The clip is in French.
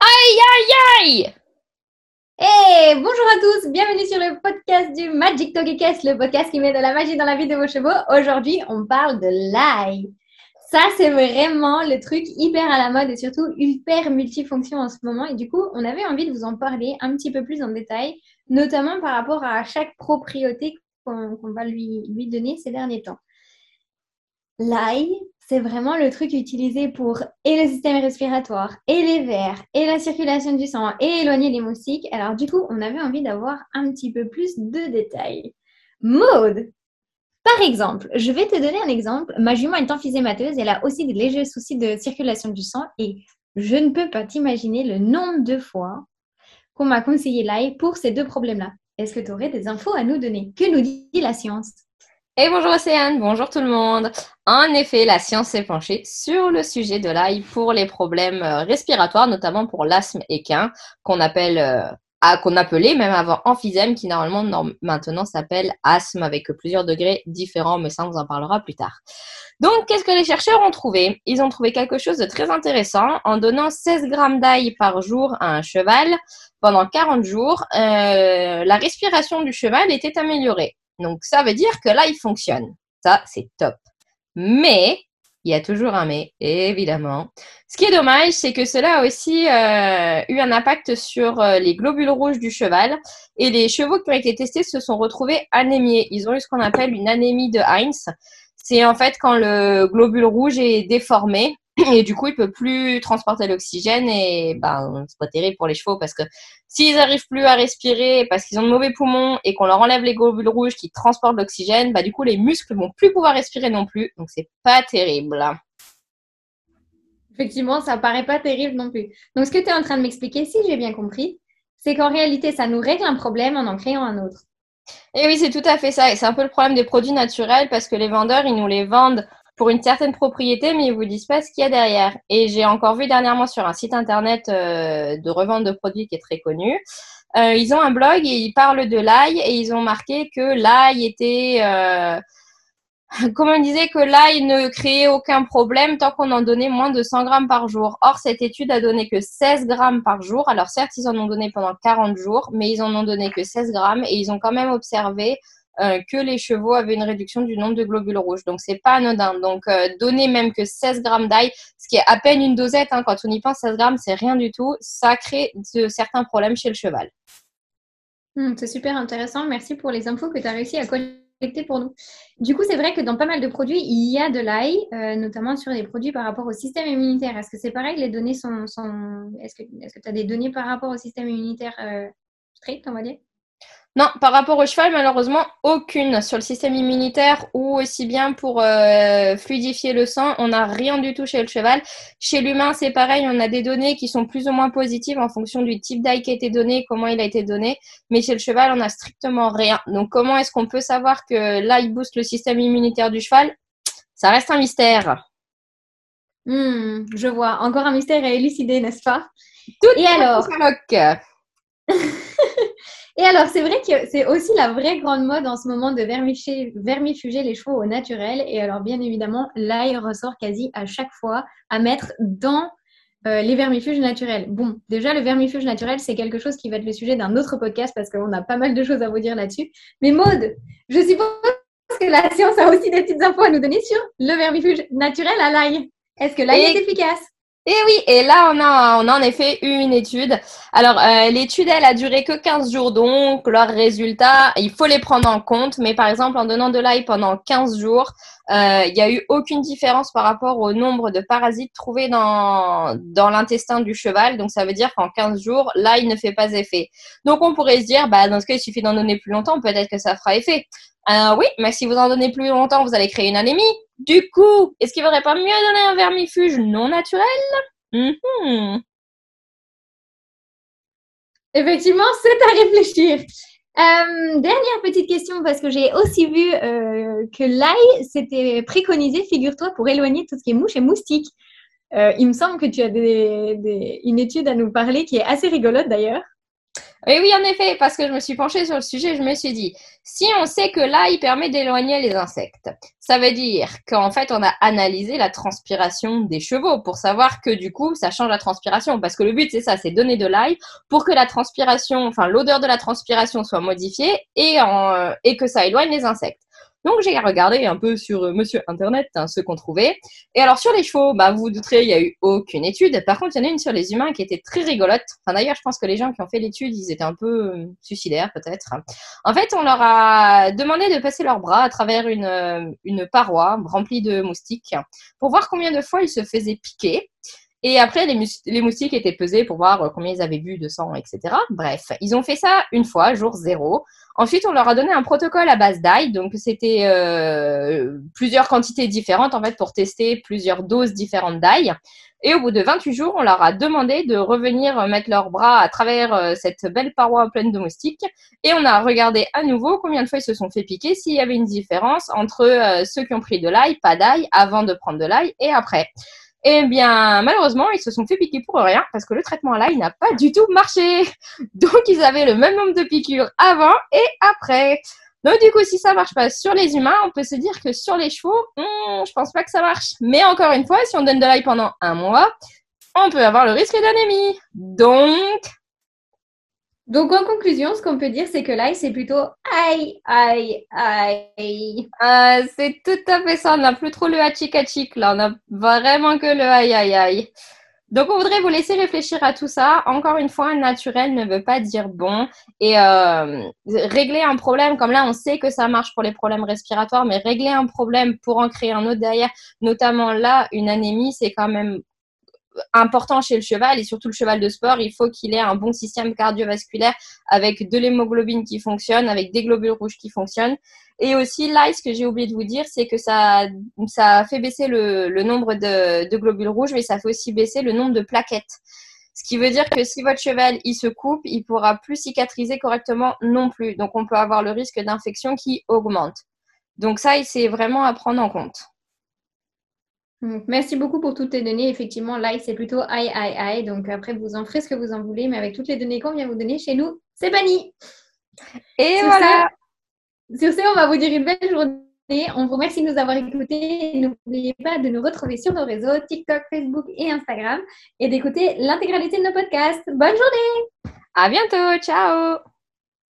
Aïe aïe aïe Et bonjour à tous, bienvenue sur le podcast du Magic Togekes, le podcast qui met de la magie dans la vie de vos chevaux. Aujourd'hui, on parle de l'ail. Ça, c'est vraiment le truc hyper à la mode et surtout hyper multifonction en ce moment. Et du coup, on avait envie de vous en parler un petit peu plus en détail, notamment par rapport à chaque propriété qu'on va lui, lui donner ces derniers temps. L'ail, c'est vraiment le truc utilisé pour et le système respiratoire, et les vers, et la circulation du sang, et éloigner les moustiques. Alors du coup, on avait envie d'avoir un petit peu plus de détails. Mode Par exemple, je vais te donner un exemple. Ma jument est emphysémateuse, elle a aussi des légers soucis de circulation du sang, et je ne peux pas t'imaginer le nombre de fois qu'on m'a conseillé l'ail pour ces deux problèmes-là. Est-ce que tu aurais des infos à nous donner? Que nous dit la science? Et bonjour Océane, bonjour tout le monde. En effet, la science s'est penchée sur le sujet de l'ail pour les problèmes euh, respiratoires, notamment pour l'asthme équin, qu'on appelle, euh, qu'on appelait même avant emphysème, qui normalement maintenant s'appelle asthme avec plusieurs degrés différents, mais ça on vous en parlera plus tard. Donc, qu'est-ce que les chercheurs ont trouvé? Ils ont trouvé quelque chose de très intéressant en donnant 16 grammes d'ail par jour à un cheval pendant 40 jours. Euh, la respiration du cheval était améliorée. Donc, ça veut dire que là, il fonctionne. Ça, c'est top. Mais, il y a toujours un mais, évidemment. Ce qui est dommage, c'est que cela a aussi euh, eu un impact sur euh, les globules rouges du cheval. Et les chevaux qui ont été testés se sont retrouvés anémiés. Ils ont eu ce qu'on appelle une anémie de Heinz. C'est en fait quand le globule rouge est déformé et du coup, il peut plus transporter l'oxygène et ben c'est pas terrible pour les chevaux parce que s'ils arrivent plus à respirer parce qu'ils ont de mauvais poumons et qu'on leur enlève les globules rouges qui transportent l'oxygène, bah du coup les muscles vont plus pouvoir respirer non plus, donc c'est pas terrible. Effectivement, ça paraît pas terrible non plus. Donc ce que tu es en train de m'expliquer, si j'ai bien compris, c'est qu'en réalité, ça nous règle un problème en en créant un autre. Et oui, c'est tout à fait ça. Et c'est un peu le problème des produits naturels parce que les vendeurs, ils nous les vendent pour une certaine propriété, mais ils vous disent pas ce qu'il y a derrière. Et j'ai encore vu dernièrement sur un site internet euh, de revente de produits qui est très connu. Euh, ils ont un blog et ils parlent de l'ail et ils ont marqué que l'ail était, euh, comme on disait, que l'ail ne créait aucun problème tant qu'on en donnait moins de 100 grammes par jour. Or, cette étude a donné que 16 grammes par jour. Alors certes, ils en ont donné pendant 40 jours, mais ils en ont donné que 16 grammes et ils ont quand même observé euh, que les chevaux avaient une réduction du nombre de globules rouges. Donc, c'est pas anodin. Donc, euh, donner même que 16 grammes d'ail, ce qui est à peine une dosette, hein, quand on y pense, 16 grammes, c'est rien du tout. Ça crée de, certains problèmes chez le cheval. Hmm, c'est super intéressant. Merci pour les infos que tu as réussi à collecter pour nous. Du coup, c'est vrai que dans pas mal de produits, il y a de l'ail, euh, notamment sur des produits par rapport au système immunitaire. Est-ce que c'est pareil Les données sont. Est-ce que tu as des données par rapport au système immunitaire strict, on va dire? Non, par rapport au cheval, malheureusement, aucune sur le système immunitaire ou aussi bien pour euh, fluidifier le sang. On n'a rien du tout chez le cheval. Chez l'humain, c'est pareil, on a des données qui sont plus ou moins positives en fonction du type d'ail qui a été donné, comment il a été donné. Mais chez le cheval, on n'a strictement rien. Donc, comment est-ce qu'on peut savoir que l'ail booste le système immunitaire du cheval? Ça reste un mystère. Hmm, je vois. Encore un mystère à élucider, n'est-ce pas? Tout Et alors Et alors, c'est vrai que c'est aussi la vraie grande mode en ce moment de vermifuger, les chevaux au naturel. Et alors, bien évidemment, l'ail ressort quasi à chaque fois à mettre dans euh, les vermifuges naturels. Bon, déjà, le vermifuge naturel, c'est quelque chose qui va être le sujet d'un autre podcast parce qu'on a pas mal de choses à vous dire là-dessus. Mais Maude, je suppose que la science a aussi des petites infos à nous donner sur le vermifuge naturel à l'ail. Est-ce que l'ail est efficace? Et oui, et là, on a, on a en effet eu une étude. Alors, euh, l'étude, elle a duré que 15 jours, donc leurs résultats, il faut les prendre en compte. Mais par exemple, en donnant de l'ail pendant 15 jours, euh, il n'y a eu aucune différence par rapport au nombre de parasites trouvés dans, dans l'intestin du cheval. Donc, ça veut dire qu'en 15 jours, l'ail ne fait pas effet. Donc, on pourrait se dire, bah, dans ce cas, il suffit d'en donner plus longtemps, peut-être que ça fera effet. Euh, oui, mais si vous en donnez plus longtemps, vous allez créer une anémie. Du coup, est-ce qu'il vaudrait pas mieux donner un vermifuge non naturel? Mhm. Effectivement, c'est à réfléchir. Euh, dernière petite question, parce que j'ai aussi vu euh, que l'ail s'était préconisé, figure-toi, pour éloigner tout ce qui est mouche et moustique. il me semble que tu as une étude à nous parler qui est assez rigolote d'ailleurs. Et oui, en effet, parce que je me suis penchée sur le sujet, je me suis dit, si on sait que l'ail permet d'éloigner les insectes, ça veut dire qu'en fait, on a analysé la transpiration des chevaux pour savoir que du coup, ça change la transpiration. Parce que le but, c'est ça, c'est donner de l'ail pour que la transpiration, enfin, l'odeur de la transpiration soit modifiée et, en, et que ça éloigne les insectes. Donc j'ai regardé un peu sur euh, Monsieur Internet hein, ce qu'on trouvait. Et alors sur les chevaux, bah, vous vous douterez, il n'y a eu aucune étude. Par contre, il y en a une sur les humains qui était très rigolote. Enfin d'ailleurs, je pense que les gens qui ont fait l'étude, ils étaient un peu euh, suicidaires peut-être. En fait, on leur a demandé de passer leurs bras à travers une, euh, une paroi remplie de moustiques pour voir combien de fois ils se faisaient piquer. Et après, les, moustiques étaient pesés pour voir combien ils avaient bu de sang, etc. Bref, ils ont fait ça une fois, jour zéro. Ensuite, on leur a donné un protocole à base d'ail. Donc, c'était euh, plusieurs quantités différentes, en fait, pour tester plusieurs doses différentes d'ail. Et au bout de 28 jours, on leur a demandé de revenir mettre leurs bras à travers euh, cette belle paroi pleine de moustiques. Et on a regardé à nouveau combien de fois ils se sont fait piquer, s'il y avait une différence entre euh, ceux qui ont pris de l'ail, pas d'ail, avant de prendre de l'ail et après. Eh bien, malheureusement, ils se sont fait piquer pour rien parce que le traitement à l'ail n'a pas du tout marché. Donc, ils avaient le même nombre de piqûres avant et après. Donc, du coup, si ça marche pas sur les humains, on peut se dire que sur les chevaux, hmm, je pense pas que ça marche. Mais encore une fois, si on donne de l'ail pendant un mois, on peut avoir le risque d'anémie. Donc, donc, en conclusion, ce qu'on peut dire, c'est que l'ail, c'est plutôt aïe, aïe, aïe. Euh, c'est tout à fait ça. On n'a plus trop le hachik là. On a vraiment que le aïe, aïe, aïe. Donc, on voudrait vous laisser réfléchir à tout ça. Encore une fois, naturel ne veut pas dire bon. Et euh, régler un problème, comme là, on sait que ça marche pour les problèmes respiratoires, mais régler un problème pour en créer un autre derrière, notamment là, une anémie, c'est quand même important chez le cheval et surtout le cheval de sport, il faut qu'il ait un bon système cardiovasculaire avec de l'hémoglobine qui fonctionne, avec des globules rouges qui fonctionnent. Et aussi, là, ce que j'ai oublié de vous dire, c'est que ça, ça fait baisser le, nombre de, globules rouges, mais ça fait aussi baisser le nombre de plaquettes. Ce qui veut dire que si votre cheval, il se coupe, il pourra plus cicatriser correctement non plus. Donc, on peut avoir le risque d'infection qui augmente. Donc, ça, c'est vraiment à prendre en compte merci beaucoup pour toutes tes données. Effectivement, l'ail, c'est plutôt aïe, aïe, aïe. Donc après, vous en ferez ce que vous en voulez, mais avec toutes les données qu'on vient vous donner chez nous, c'est banni. Et voilà. sur ce, on va vous dire une belle journée. On vous remercie de nous avoir écoutés. N'oubliez pas de nous retrouver sur nos réseaux TikTok, Facebook et Instagram et d'écouter l'intégralité de nos podcasts. Bonne journée. À bientôt. Ciao.